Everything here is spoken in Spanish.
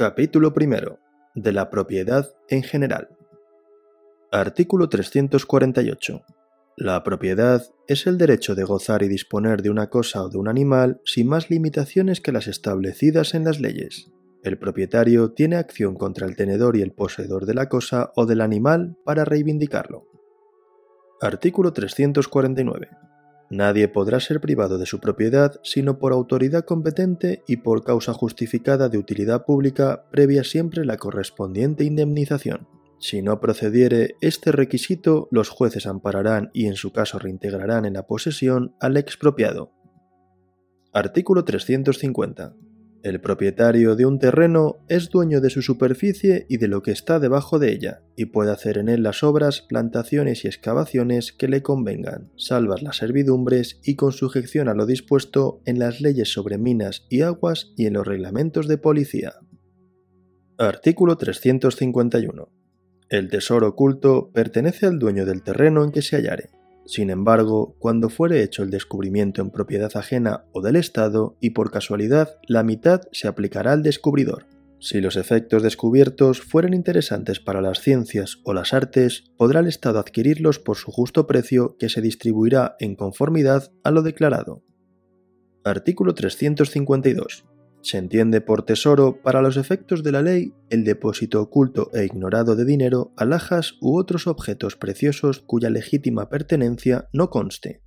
Capítulo primero. De la propiedad en general. Artículo 348. La propiedad es el derecho de gozar y disponer de una cosa o de un animal sin más limitaciones que las establecidas en las leyes. El propietario tiene acción contra el tenedor y el poseedor de la cosa o del animal para reivindicarlo. Artículo 349. Nadie podrá ser privado de su propiedad sino por autoridad competente y por causa justificada de utilidad pública previa siempre la correspondiente indemnización. Si no procediere este requisito, los jueces ampararán y en su caso reintegrarán en la posesión al expropiado. Artículo 350. El propietario de un terreno es dueño de su superficie y de lo que está debajo de ella, y puede hacer en él las obras, plantaciones y excavaciones que le convengan, salvas las servidumbres y con sujeción a lo dispuesto en las leyes sobre minas y aguas y en los reglamentos de policía. Artículo 351. El tesoro oculto pertenece al dueño del terreno en que se hallare, sin embargo, cuando fuere hecho el descubrimiento en propiedad ajena o del Estado y por casualidad, la mitad se aplicará al descubridor. Si los efectos descubiertos fueren interesantes para las ciencias o las artes, podrá el Estado adquirirlos por su justo precio que se distribuirá en conformidad a lo declarado. Artículo 352. Se entiende por tesoro, para los efectos de la ley, el depósito oculto e ignorado de dinero, alhajas u otros objetos preciosos cuya legítima pertenencia no conste.